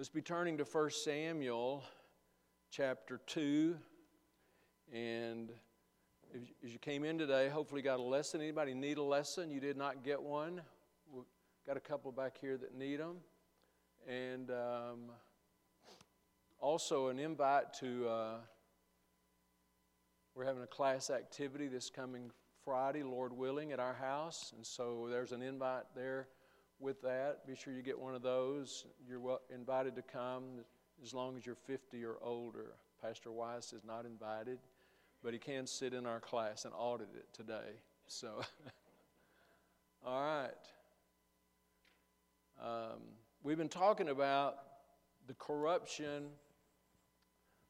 Let's be turning to 1 Samuel chapter 2. And as you came in today, hopefully got a lesson. Anybody need a lesson? You did not get one. We've got a couple back here that need them. And um, also an invite to, uh, we're having a class activity this coming Friday, Lord willing, at our house. And so there's an invite there with that. Be sure you get one of those. You're invited to come as long as you're 50 or older. Pastor Weiss is not invited, but he can sit in our class and audit it today. So, all right. Um, we've been talking about the corruption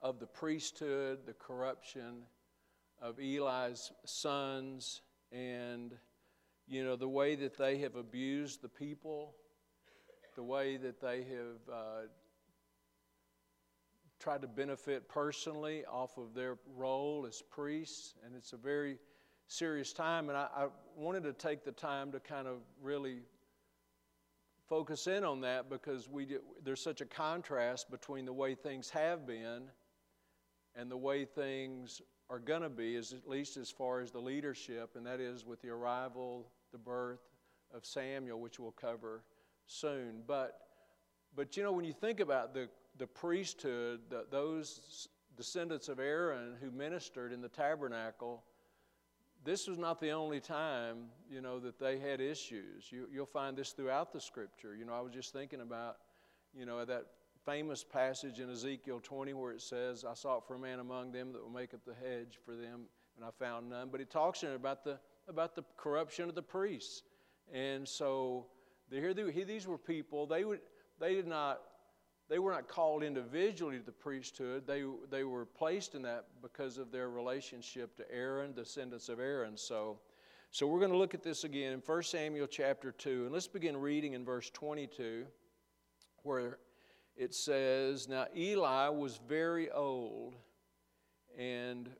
of the priesthood, the corruption of Eli's sons, and you know, the way that they have abused the people, the way that they have uh, tried to benefit personally off of their role as priests. And it's a very serious time. And I, I wanted to take the time to kind of really focus in on that because we there's such a contrast between the way things have been and the way things are going to be, is at least as far as the leadership, and that is with the arrival the birth of Samuel, which we'll cover soon. But, but you know, when you think about the, the priesthood, the, those descendants of Aaron who ministered in the tabernacle, this was not the only time, you know, that they had issues. You, you'll find this throughout the scripture. You know, I was just thinking about, you know, that famous passage in Ezekiel 20 where it says, I sought for a man among them that will make up the hedge for them, and I found none. But it talks in about the about the corruption of the priests. And so here these were people, they, would, they did not they were not called individually to the priesthood. They, they were placed in that because of their relationship to Aaron, descendants of Aaron. So, so we're going to look at this again in 1 Samuel chapter 2. And let's begin reading in verse 22, where it says, Now Eli was very old, and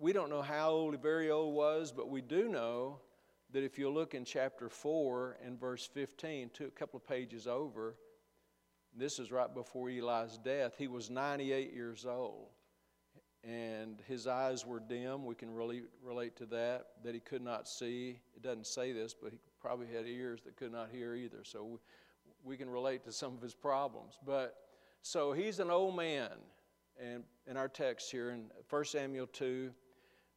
we don't know how old, old was, but we do know that if you look in chapter 4 and verse 15, two, a couple of pages over, this is right before Eli's death, he was 98 years old. And his eyes were dim. We can really relate to that, that he could not see. It doesn't say this, but he probably had ears that could not hear either. So we, we can relate to some of his problems. But so he's an old man. And in our text here in 1 Samuel 2,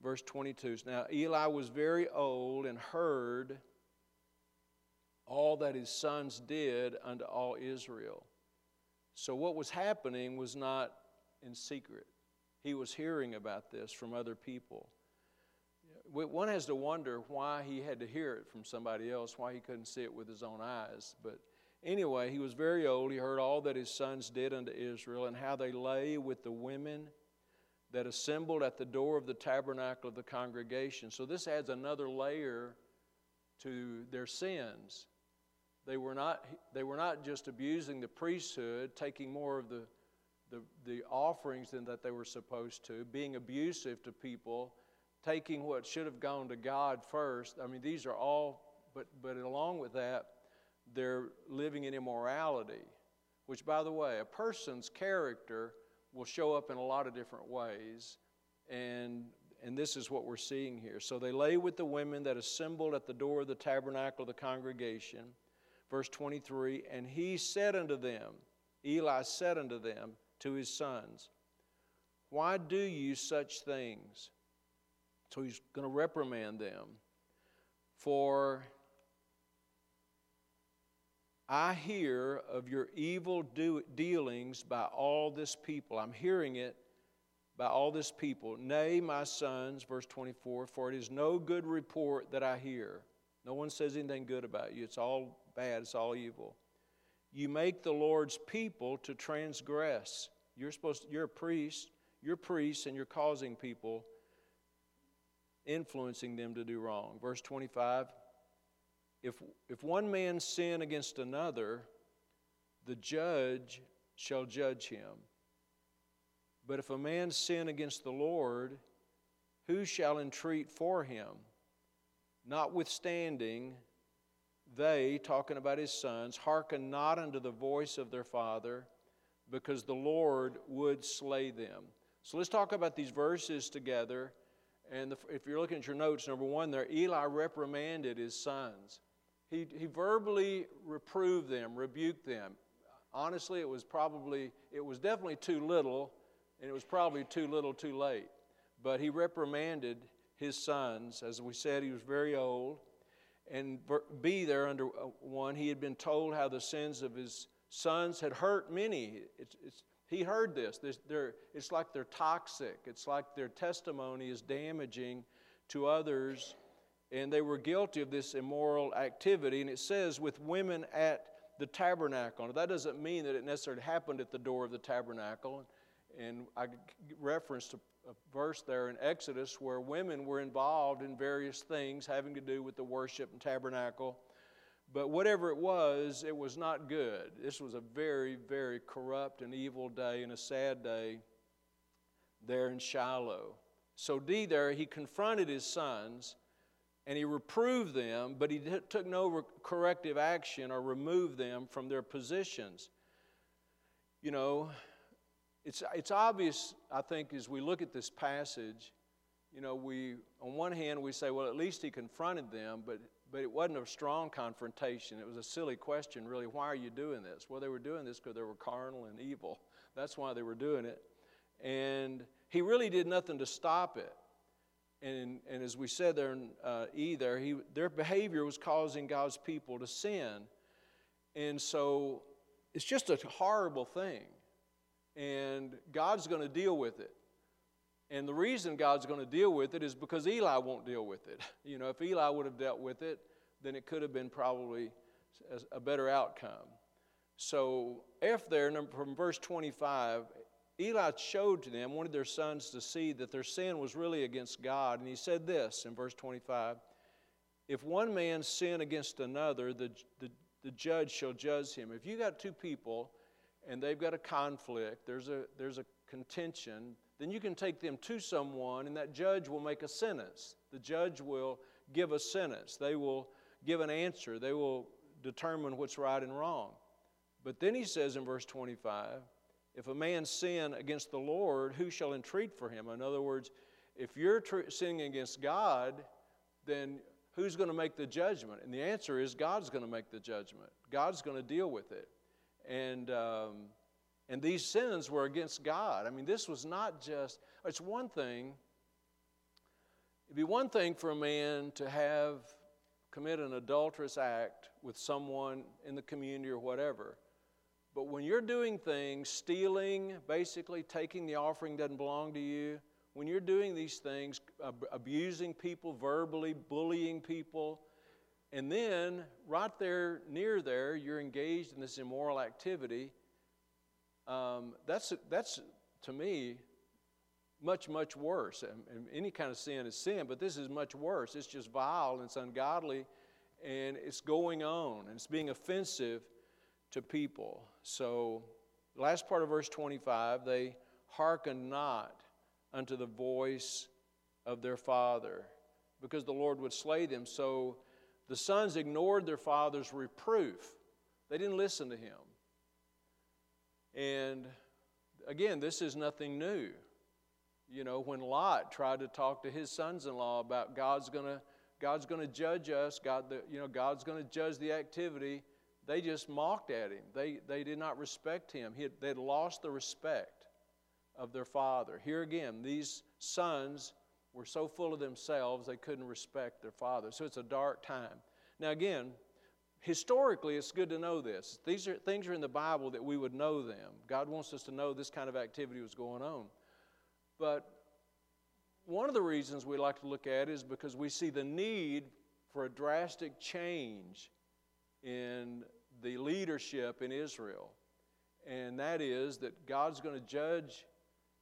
verse 22. Now, Eli was very old and heard all that his sons did unto all Israel. So, what was happening was not in secret. He was hearing about this from other people. One has to wonder why he had to hear it from somebody else, why he couldn't see it with his own eyes. But anyway, he was very old. He heard all that his sons did unto Israel and how they lay with the women that assembled at the door of the tabernacle of the congregation. So this adds another layer to their sins. They were not, they were not just abusing the priesthood, taking more of the, the, the offerings than that they were supposed to, being abusive to people, taking what should have gone to God first. I mean, these are all, but, but along with that, they're living in immorality, which, by the way, a person's character will show up in a lot of different ways. And, and this is what we're seeing here. So they lay with the women that assembled at the door of the tabernacle of the congregation. Verse 23 And he said unto them, Eli said unto them, to his sons, Why do you such things? So he's going to reprimand them. For I hear of your evil do- dealings by all this people. I'm hearing it by all this people. Nay, my sons, verse 24, for it is no good report that I hear. No one says anything good about you. It's all bad, it's all evil. You make the Lord's people to transgress. You're supposed to, you're a priest, you're priests, and you're causing people, influencing them to do wrong. Verse 25 if, if one man sin against another, the judge shall judge him. But if a man sin against the Lord, who shall entreat for him? Notwithstanding, they, talking about his sons, hearken not unto the voice of their father, because the Lord would slay them. So let's talk about these verses together. And if you're looking at your notes, number one there, Eli reprimanded his sons. He, he verbally reproved them, rebuked them. Honestly, it was probably, it was definitely too little, and it was probably too little too late. But he reprimanded his sons. As we said, he was very old. And B, there under uh, one, he had been told how the sins of his sons had hurt many. It's, it's, he heard this. this it's like they're toxic, it's like their testimony is damaging to others. And they were guilty of this immoral activity. And it says, with women at the tabernacle. Now, that doesn't mean that it necessarily happened at the door of the tabernacle. And I referenced a, verse there in Exodus where women were involved in various things having to do with the worship and tabernacle. But whatever it was, it was not good. This was a very, very corrupt and evil day and a sad day there in Shiloh. So, D there, he confronted his sons and he reproved them, but he took no corrective action or removed them from their positions. You know, it's, it's obvious, I think, as we look at this passage, you know, we, on one hand, we say, well, at least he confronted them, but, but it wasn't a strong confrontation. It was a silly question, really. Why are you doing this? Well, they were doing this because they were carnal and evil. That's why they were doing it. And he really did nothing to stop it. And, and as we said there in uh, E, there, he, their behavior was causing God's people to sin. And so it's just a horrible thing and God's going to deal with it. And the reason God's going to deal with it is because Eli won't deal with it. You know, if Eli would have dealt with it, then it could have been probably a better outcome. So, F there, from verse 25, Eli showed to them, wanted their sons to see that their sin was really against God. And he said this in verse 25 If one man sin against another, the, the, the judge shall judge him. If you got two people and they've got a conflict, there's a, there's a contention, then you can take them to someone and that judge will make a sentence. The judge will give a sentence, they will give an answer, they will determine what's right and wrong. But then he says in verse 25, if a man sin against the Lord, who shall entreat for him? In other words, if you're tr- sinning against God, then who's going to make the judgment? And the answer is God's going to make the judgment. God's going to deal with it. And, um, and these sins were against God. I mean, this was not just, it's one thing, it'd be one thing for a man to have commit an adulterous act with someone in the community or whatever. But when you're doing things, stealing, basically taking the offering doesn't belong to you, when you're doing these things, ab- abusing people verbally, bullying people, and then, right there, near there, you're engaged in this immoral activity. Um, that's, that's, to me, much, much worse. And any kind of sin is sin, but this is much worse. It's just vile and it's ungodly, and it's going on, and it's being offensive to people. So, last part of verse 25, they hearkened not unto the voice of their father, because the Lord would slay them. So, the sons ignored their father's reproof, they didn't listen to him. And again, this is nothing new. You know, when Lot tried to talk to his sons in law about God's going to God's going to judge us, God, the, you know, God's going to judge the activity, they just mocked at him. They, they did not respect him. He had, they had lost the respect of their father. Here again, these sons were so full of themselves they couldn't respect their father. So it's a dark time. Now, again, historically, it's good to know this. These are things are in the Bible that we would know them. God wants us to know this kind of activity was going on. But one of the reasons we like to look at is because we see the need for a drastic change in the leadership in Israel. And that is that God's going to judge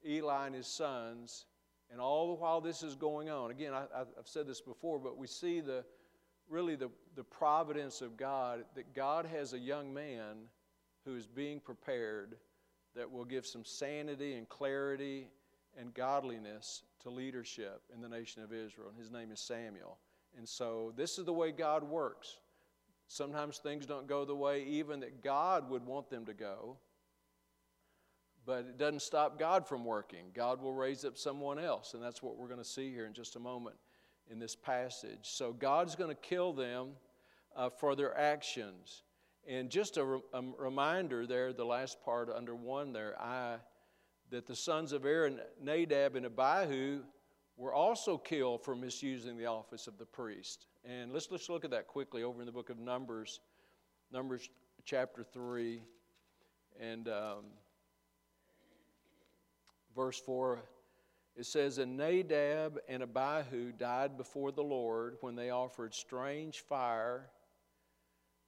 Eli and his sons and all the while this is going on, again, I, have said this before, but we see the really the, the providence of God that God has a young man who is being prepared that will give some sanity and clarity and godliness to leadership in the nation of Israel. And his name is Samuel. And so this is the way God works. Sometimes things don't go the way even that God would want them to go. but it doesn't stop God from working. God will raise up someone else, and that's what we're going to see here in just a moment in this passage. So God's going to kill them uh, for their actions. And just a, re- a, reminder there, the last part under one there, I, that the sons of Aaron, Nadab and Abihu, were also killed for misusing the office of the priest. And let's, let's look at that quickly over in the book of Numbers, Numbers chapter 3, and um, verse 4. It says, And Nadab and Abihu died before the Lord when they offered strange fire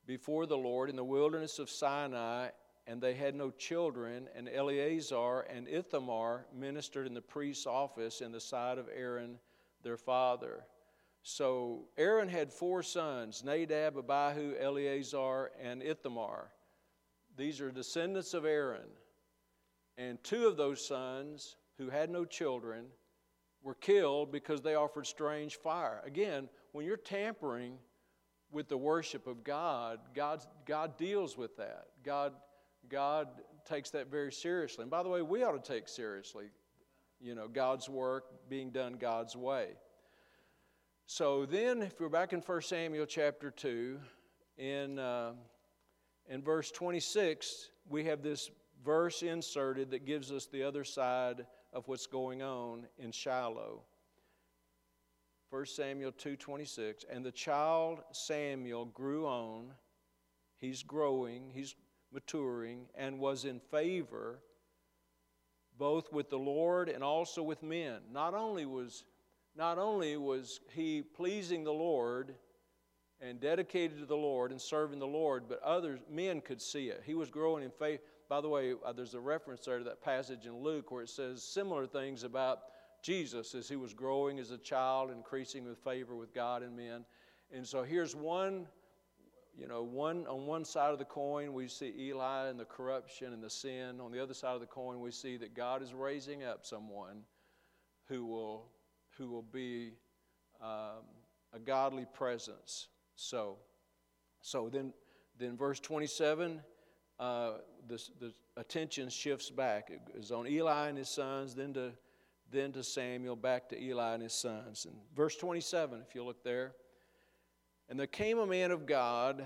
before the Lord in the wilderness of Sinai, and they had no children, and Eleazar and Ithamar ministered in the priest's office in the sight of Aaron their father. So Aaron had four sons Nadab, Abihu, Eleazar, and Ithamar. These are descendants of Aaron. And two of those sons, who had no children, were killed because they offered strange fire. Again, when you're tampering with the worship of God, God, God deals with that. God, God takes that very seriously. And by the way, we ought to take seriously, you know, God's work being done God's way. So then, if we're back in 1 Samuel chapter 2, in, uh, in verse 26, we have this verse inserted that gives us the other side of what's going on in Shiloh. 1 Samuel 2:26 and the child Samuel grew on he's growing he's maturing and was in favor both with the Lord and also with men. Not only was not only was he pleasing the Lord and dedicated to the Lord and serving the Lord but other men could see it. He was growing in faith. By the way uh, there's a reference there to that passage in Luke where it says similar things about Jesus as he was growing as a child, increasing with favor with God and men. And so here's one, you know, one on one side of the coin we see Eli and the corruption and the sin. On the other side of the coin we see that God is raising up someone who will who will be um, a godly presence. So, so then, then verse 27, uh, the, the attention shifts back. It is on Eli and his sons, then to then to Samuel, back to Eli and his sons. And verse 27, if you look there. And there came a man of God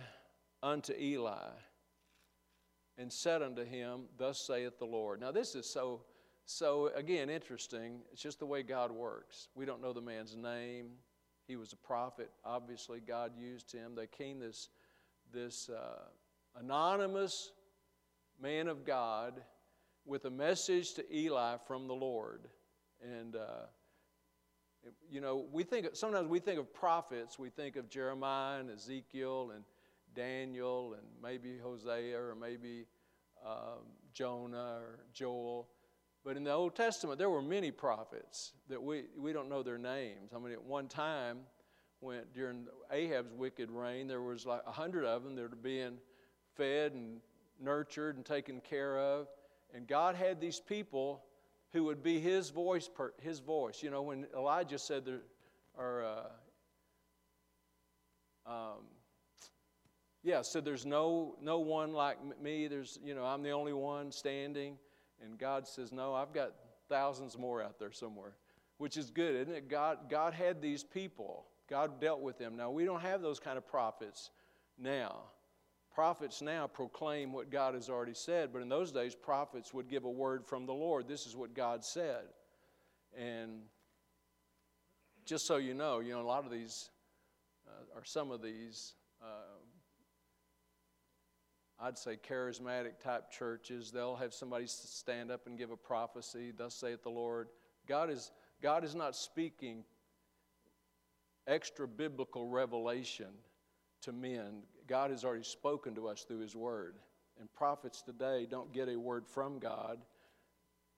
unto Eli and said unto him, Thus saith the Lord. Now, this is so, so again, interesting. It's just the way God works. We don't know the man's name. He was a prophet. Obviously, God used him. They came this, this uh, anonymous man of God with a message to Eli from the Lord. And, uh, you know, we think, sometimes we think of prophets, we think of Jeremiah and Ezekiel and Daniel and maybe Hosea or maybe um, Jonah or Joel. But in the Old Testament, there were many prophets that we, we don't know their names. I mean, at one time, when during Ahab's wicked reign, there was like a hundred of them that were being fed and nurtured and taken care of. And God had these people who would be his voice, per, his voice. You know, when Elijah said there, or, uh, um, yeah, said there's no, no one like me. There's, you know, I'm the only one standing. And God says, no, I've got thousands more out there somewhere, which is good, isn't it? God, God had these people. God dealt with them. Now, we don't have those kind of prophets now. Prophets now proclaim what God has already said, but in those days, prophets would give a word from the Lord. This is what God said. And just so you know, you know, a lot of these, uh, or some of these, uh, I'd say charismatic type churches, they'll have somebody stand up and give a prophecy, thus saith the Lord. God is, God is not speaking extra biblical revelation to men. God has already spoken to us through His Word. And prophets today don't get a word from God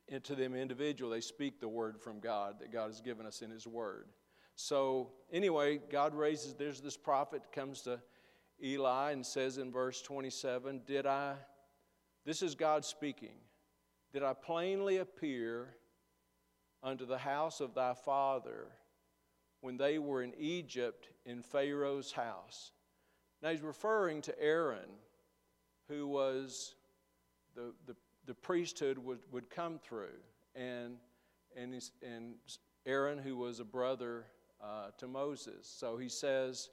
into them individual. They speak the word from God that God has given us in His Word. So, anyway, God raises, there's this prophet comes to Eli and says in verse 27 Did I, this is God speaking, did I plainly appear unto the house of thy father when they were in Egypt in Pharaoh's house? Now he's referring to Aaron, who was the, the the priesthood would, would come through. And, and, and Aaron, who was a brother uh, to Moses. So he says,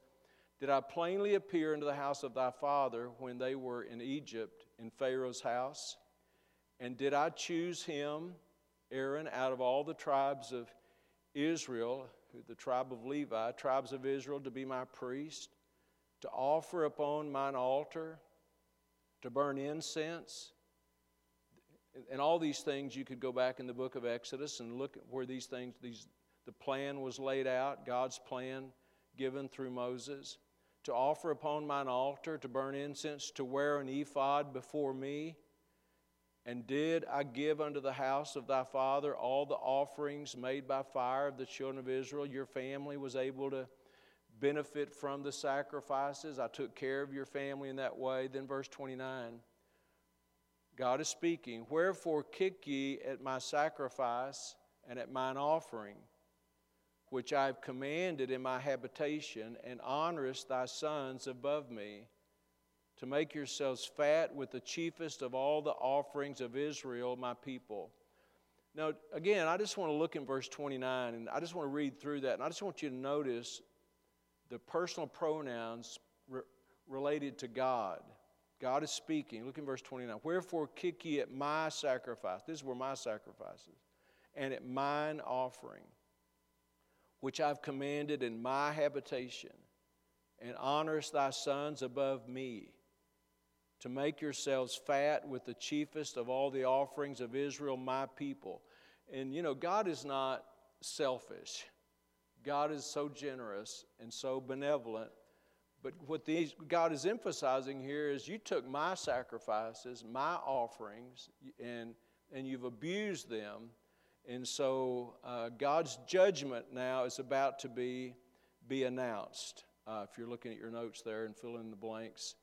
Did I plainly appear into the house of thy father when they were in Egypt in Pharaoh's house? And did I choose him, Aaron, out of all the tribes of Israel, the tribe of Levi, tribes of Israel, to be my priest, to offer upon mine altar, to burn incense? And all these things, you could go back in the book of Exodus and look at where these things, these, the plan was laid out, God's plan given through Moses. To offer upon mine altar, to burn incense, to wear an ephod before me. And did I give unto the house of thy father all the offerings made by fire of the children of Israel? Your family was able to benefit from the sacrifices. I took care of your family in that way. Then, verse 29 God is speaking, Wherefore kick ye at my sacrifice and at mine offering, which I have commanded in my habitation, and honorest thy sons above me, to make yourselves fat with the chiefest of all the offerings of Israel, my people. Now, again, I just want to look in verse 29, and I just want to read through that, and I just want you to notice the personal pronouns re- related to God. God is speaking. Look in verse 29. Wherefore kick ye at my sacrifice. This is where my sacrifices. And at mine offering, which I've commanded in my habitation, and honorest thy sons above me, to make yourselves fat with the chiefest of all the offerings of Israel, my people. And you know, God is not selfish. God is so generous and so benevolent but what these, God is emphasizing here is you took my sacrifices, my offerings, and, and you've abused them. And so uh, God's judgment now is about to be, be announced. Uh, if you're looking at your notes there and fill in the blanks.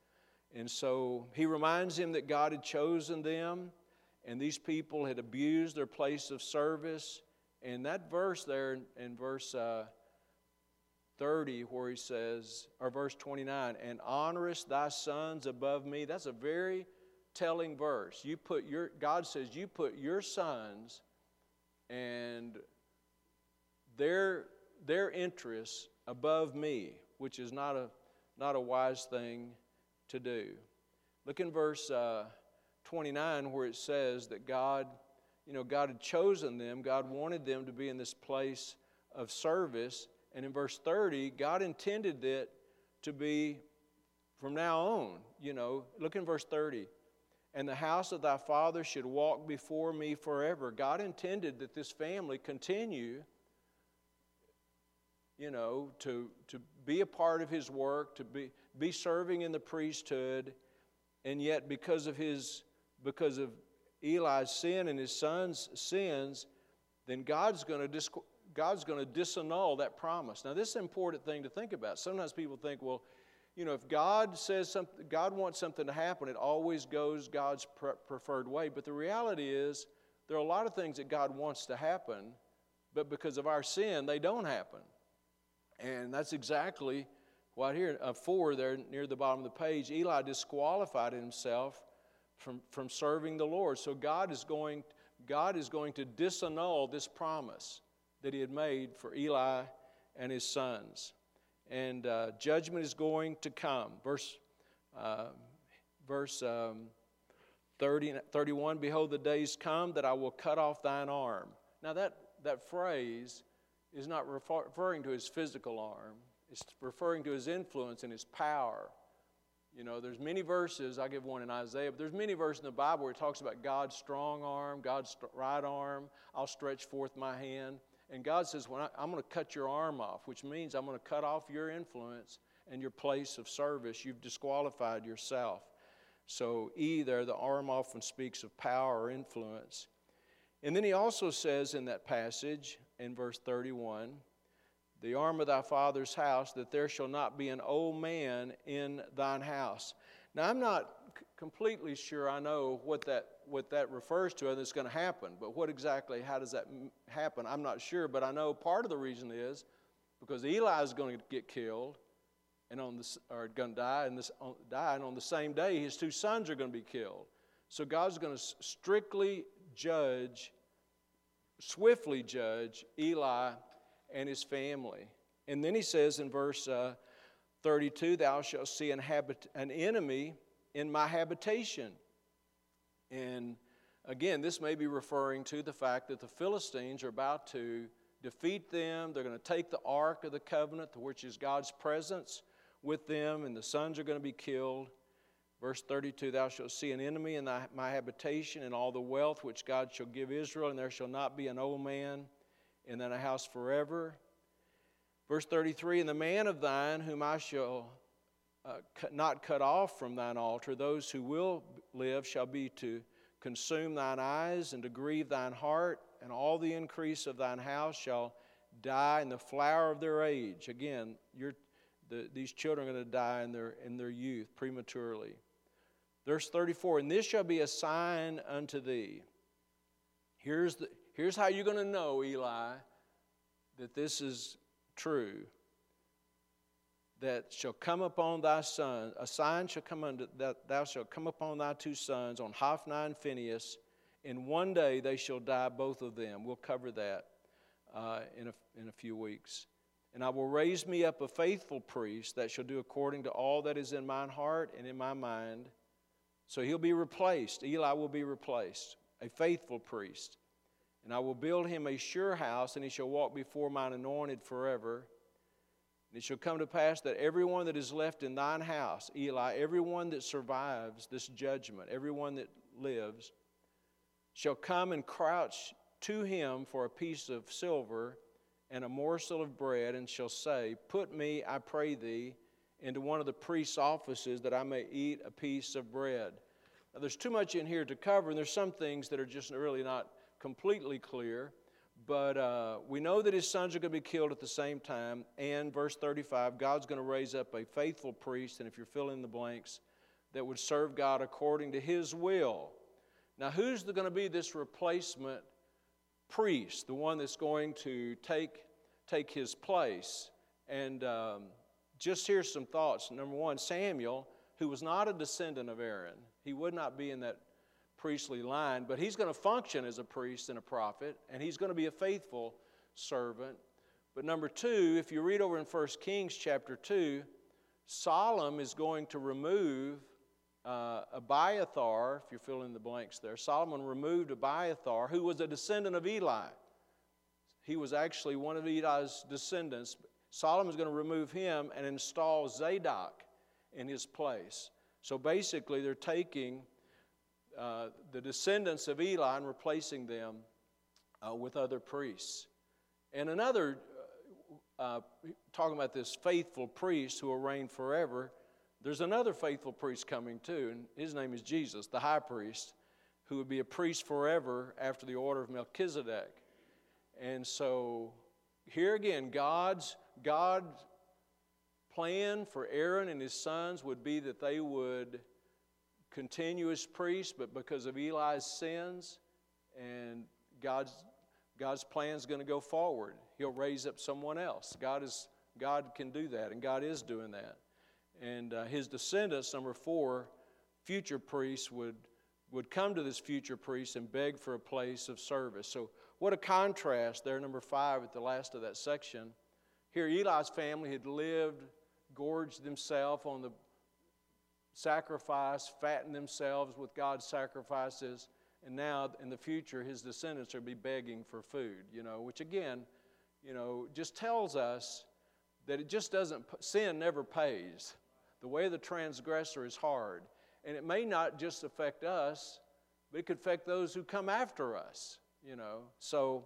And so he reminds him that God had chosen them, and these people had abused their place of service. And that verse there in, in verse uh, 30 where he says, or verse 29, and honorest thy sons above me. That's a very telling verse. You put your, God says, you put your sons and their, their interests above me, which is not a, not a wise thing to do. Look in verse uh, 29 where it says that God, you know, God had chosen them, God wanted them to be in this place of service and in verse 30, God intended it to be from now on. You know, look in verse 30. And the house of thy father should walk before me forever. God intended that this family continue, you know, to, to be a part of his work, to be, be serving in the priesthood. And yet, because of his, because of Eli's sin and his son's sins, then God's going to God's going to disannul that promise. Now, this is an important thing to think about. Sometimes people think, well, you know, if God says something, God wants something to happen, it always goes God's pre- preferred way. But the reality is, there are a lot of things that God wants to happen, but because of our sin, they don't happen. And that's exactly what here, uh, four there near the bottom of the page, Eli disqualified himself from, from serving the Lord. So God is going, God is going to disannul this promise that he had made for Eli and his sons. And uh, judgment is going to come. Verse, uh, verse um, 30, 31 Behold, the days come that I will cut off thine arm. Now, that, that phrase is not referring to his physical arm, it's referring to his influence and his power. You know, there's many verses, I give one in Isaiah, but there's many verses in the Bible where it talks about God's strong arm, God's right arm. I'll stretch forth my hand. And God says, well, I'm going to cut your arm off, which means I'm going to cut off your influence and your place of service. You've disqualified yourself. So, either the arm often speaks of power or influence. And then he also says in that passage, in verse 31, the arm of thy father's house, that there shall not be an old man in thine house. Now, I'm not completely sure I know what that, what that refers to and it's going to happen. But what exactly, how does that happen? I'm not sure, but I know part of the reason is because Eli is going to get killed and on the, or going to die and, this, on, die, and on the same day his two sons are going to be killed. So God's going to strictly judge, swiftly judge Eli and his family. And then he says in verse uh, 32 Thou shalt see an, habit, an enemy in my habitation. And again, this may be referring to the fact that the Philistines are about to defeat them. They're going to take the Ark of the Covenant, which is God's presence, with them, and the sons are going to be killed. Verse 32 Thou shalt see an enemy in thy, my habitation, and all the wealth which God shall give Israel, and there shall not be an old man in thine house forever. Verse 33 And the man of thine, whom I shall uh, not cut off from thine altar, those who will live shall be to consume thine eyes and to grieve thine heart, and all the increase of thine house shall die in the flower of their age. Again, the, these children are going to die in their, in their youth prematurely. Verse 34 And this shall be a sign unto thee. Here's, the, here's how you're going to know, Eli, that this is true that shall come upon thy son, a sign shall come unto that thou shalt come upon thy two sons on Hophni and Phinehas. In one day they shall die, both of them. We'll cover that uh, in, a, in a few weeks. And I will raise me up a faithful priest that shall do according to all that is in mine heart and in my mind. So he'll be replaced. Eli will be replaced, a faithful priest. And I will build him a sure house, and he shall walk before mine anointed forever. And it shall come to pass that everyone that is left in thine house, Eli, everyone that survives this judgment, everyone that lives, shall come and crouch to him for a piece of silver and a morsel of bread, and shall say, Put me, I pray thee, into one of the priest's offices that I may eat a piece of bread. Now, there's too much in here to cover, and there's some things that are just really not completely clear. But uh, we know that his sons are going to be killed at the same time. And verse 35 God's going to raise up a faithful priest, and if you're filling in the blanks, that would serve God according to his will. Now, who's going to be this replacement priest, the one that's going to take, take his place? And um, just here's some thoughts. Number one, Samuel, who was not a descendant of Aaron, he would not be in that priestly line, but he's going to function as a priest and a prophet, and he's going to be a faithful servant. But number two, if you read over in 1 Kings chapter 2, Solomon is going to remove uh, Abiathar, if you're filling the blanks there. Solomon removed Abiathar, who was a descendant of Eli. He was actually one of Eli's descendants. Solomon's going to remove him and install Zadok in his place. So basically, they're taking uh, the descendants of Eli and replacing them uh, with other priests. And another, uh, uh, talking about this faithful priest who will reign forever, there's another faithful priest coming too, and his name is Jesus, the high priest, who would be a priest forever after the order of Melchizedek. And so here again, God's God's plan for Aaron and his sons would be that they would continuous priest, but because of Eli's sins and God's, God's plan is going to go forward, he'll raise up someone else. God, is, God can do that, and God is doing that. And uh, his descendants, number four, future priests, would, would come to this future priest and beg for a place of service. So, what a contrast there, number five, at the last of that section. Here, Eli's family had lived, gorged themselves on the sacrifice, fatten themselves with God's sacrifices, and now in the future his descendants will be begging for food, you know, which again, you know, just tells us that it just doesn't, sin never pays. The way of the transgressor is hard. And it may not just affect us, but it could affect those who come after us, you know. So,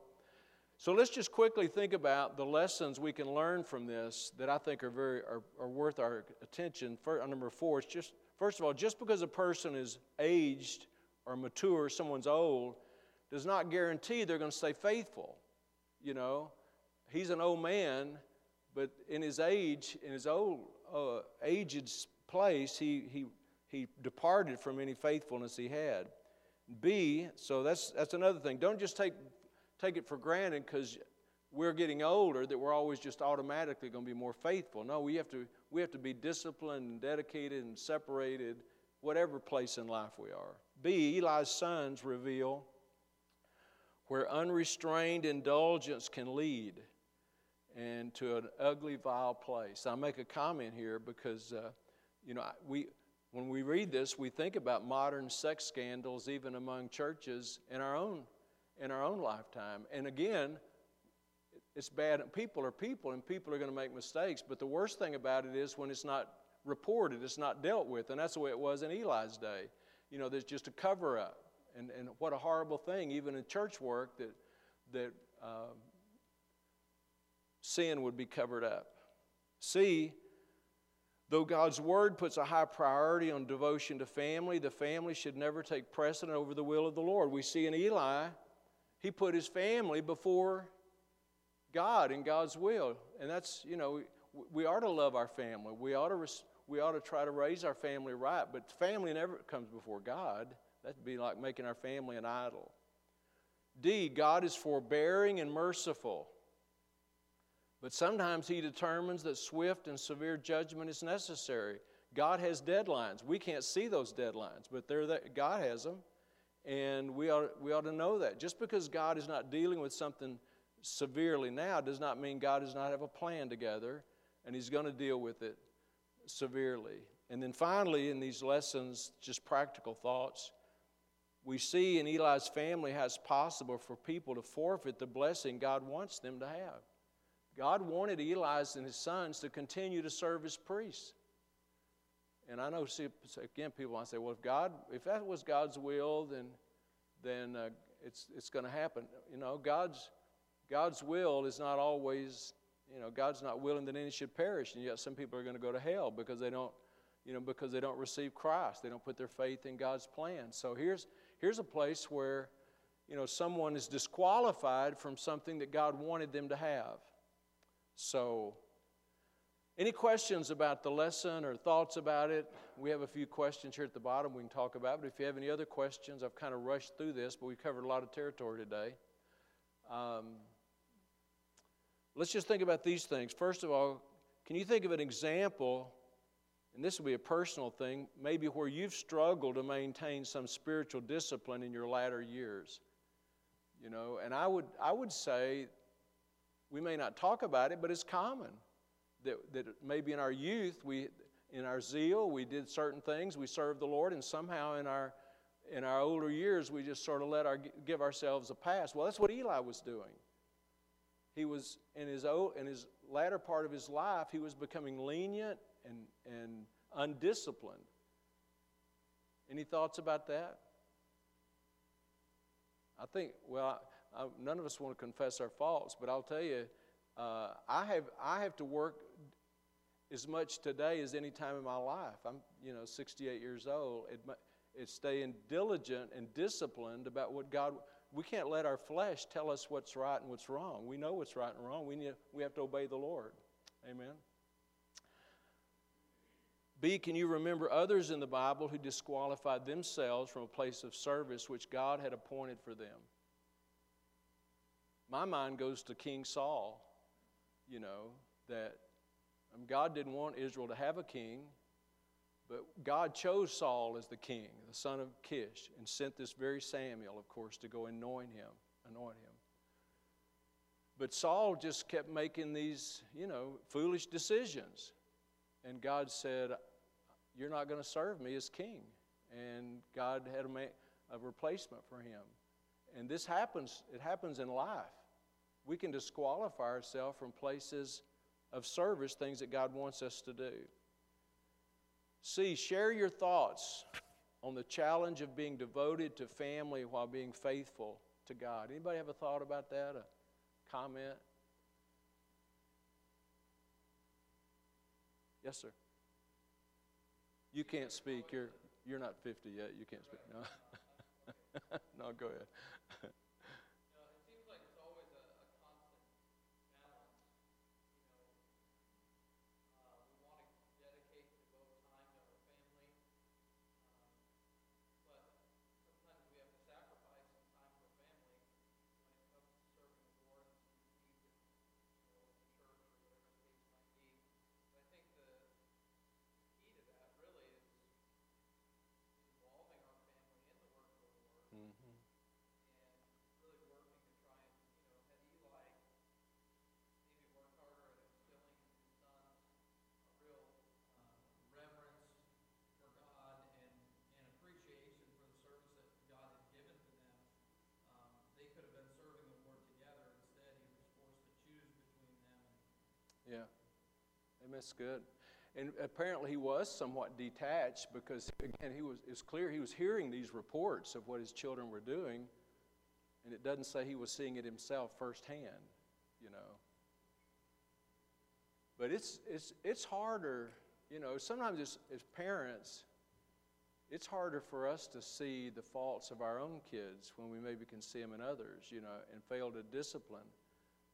so let's just quickly think about the lessons we can learn from this that I think are very are, are worth our attention. For, number four, is just First of all, just because a person is aged or mature, someone's old, does not guarantee they're going to stay faithful. You know, he's an old man, but in his age, in his old uh, aged place, he, he, he departed from any faithfulness he had. B, so that's, that's another thing. Don't just take, take it for granted because we're getting older that we're always just automatically going to be more faithful. No, we have to we have to be disciplined and dedicated and separated, whatever place in life we are. B, Eli's sons reveal where unrestrained indulgence can lead and to an ugly, vile place. I make a comment here because, uh, you know, we, when we read this, we think about modern sex scandals even among churches in our own, in our own lifetime. And again, it's bad. People are people, and people are going to make mistakes. But the worst thing about it is when it's not reported, it's not dealt with. And that's the way it was in Eli's day. You know, there's just a cover up. And, and what a horrible thing, even in church work, that, that um, sin would be covered up. See, though God's word puts a high priority on devotion to family, the family should never take precedent over the will of the Lord. We see in Eli, he put his family before God and God's will. And that's, you know, we ought to love our family. We ought to, we ought to try to raise our family right, but family never comes before God. That'd be like making our family an idol. D, God is forbearing and merciful. But sometimes He determines that swift and severe judgment is necessary. God has deadlines. We can't see those deadlines, but they're that, God has them. And we ought, we ought to know that. Just because God is not dealing with something severely now does not mean God does not have a plan together and He's going to deal with it severely. And then finally, in these lessons, just practical thoughts, we see in Eli's family how it's possible for people to forfeit the blessing God wants them to have. God wanted Eli's and his sons to continue to serve as priests. And I know, see, again, people to say, well, if God, if that was God's will, then, then uh, it's, it's going to happen. You know, God's, God's will is not always, you know, God's not willing that any should perish, and yet some people are going to go to hell because they don't, you know, because they don't receive Christ. They don't put their faith in God's plan. So here's, here's a place where, you know, someone is disqualified from something that God wanted them to have. So, any questions about the lesson or thoughts about it? We have a few questions here at the bottom we can talk about. But if you have any other questions, I've kind of rushed through this, but we covered a lot of territory today. Um, let's just think about these things. First of all, can you think of an example, and this will be a personal thing, maybe where you've struggled to maintain some spiritual discipline in your latter years? You know, and I would, I would say we may not talk about it, but it's common that, that maybe in our youth, we, in our zeal, we did certain things, we served the Lord, and somehow in our, in our older years, we just sort of let our, give ourselves a pass. Well, that's what Eli was doing. He was, in his, in his latter part of his life, he was becoming lenient and, and undisciplined. Any thoughts about that? I think, well, uh, none of us want to confess our faults, but I'll tell you, uh, I, have, I have to work as much today as any time in my life. I'm, you know, 68 years old. It, it's staying diligent and disciplined about what God. We can't let our flesh tell us what's right and what's wrong. We know what's right and wrong. We, need, we have to obey the Lord. Amen. B, can you remember others in the Bible who disqualified themselves from a place of service which God had appointed for them? my mind goes to King Saul, you know, that God didn't want Israel to have a king, but God chose Saul as the king, the son of Kish, and sent this very Samuel, of course, to go anoint him, anoint him. But Saul just kept making these, you know, foolish decisions. And God said, You're not going to serve me as king. And God had a, a replacement for him. And this happens, it happens in life we can disqualify ourselves from places of service, things that God wants us to do. C, share your thoughts on the challenge of being devoted to family while being faithful to God. Anybody have a thought about that? A comment? Yes, sir. You can't speak. You're you're not 50 yet. You can't speak. No. no, go ahead. That's good. And apparently he was somewhat detached because, again, he was, it's clear he was hearing these reports of what his children were doing, and it doesn't say he was seeing it himself firsthand, you know. But it's, it's, it's harder, you know, sometimes as, as parents, it's harder for us to see the faults of our own kids when we maybe can see them in others, you know, and fail to discipline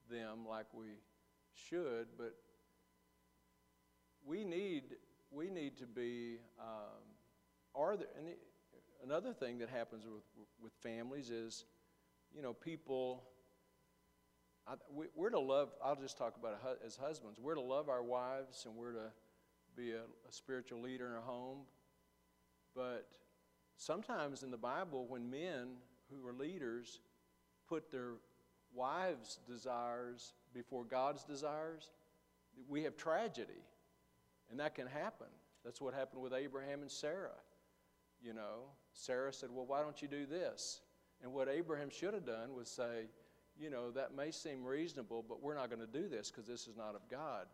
them like we should. But we need we need to be. Um, are there and another thing that happens with with families is, you know, people. I, we, we're to love. I'll just talk about it as husbands. We're to love our wives, and we're to be a, a spiritual leader in our home. But sometimes in the Bible, when men who are leaders put their wives' desires before God's desires, we have tragedy. And that can happen. That's what happened with Abraham and Sarah. You know, Sarah said, Well, why don't you do this? And what Abraham should have done was say, You know, that may seem reasonable, but we're not going to do this because this is not of God.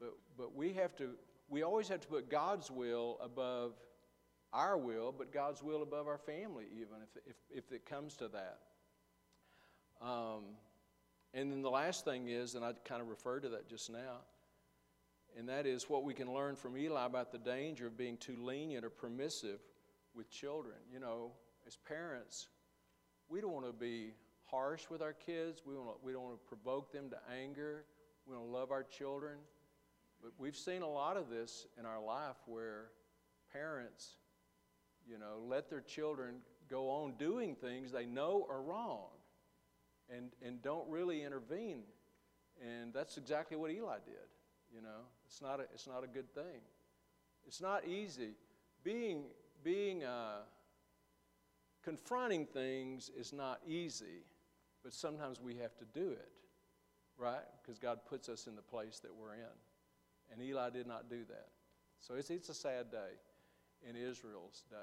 But, but we have to, we always have to put God's will above our will, but God's will above our family, even if, if, if it comes to that. Um, and then the last thing is, and I kind of referred to that just now, and that is what we can learn from Eli about the danger of being too lenient or permissive with children. You know, as parents, we don't want to be harsh with our kids. We, want to, we don't want to provoke them to anger. We want to love our children. But we've seen a lot of this in our life where parents, you know, let their children go on doing things they know are wrong and, and don't really intervene. And that's exactly what Eli did. You know, it's not a, it's not a good thing. It's not easy. Being, being uh, confronting things is not easy, but sometimes we have to do it, right? Because God puts us in the place that we're in. And Eli did not do that. So it's, it's a sad day in Israel's day.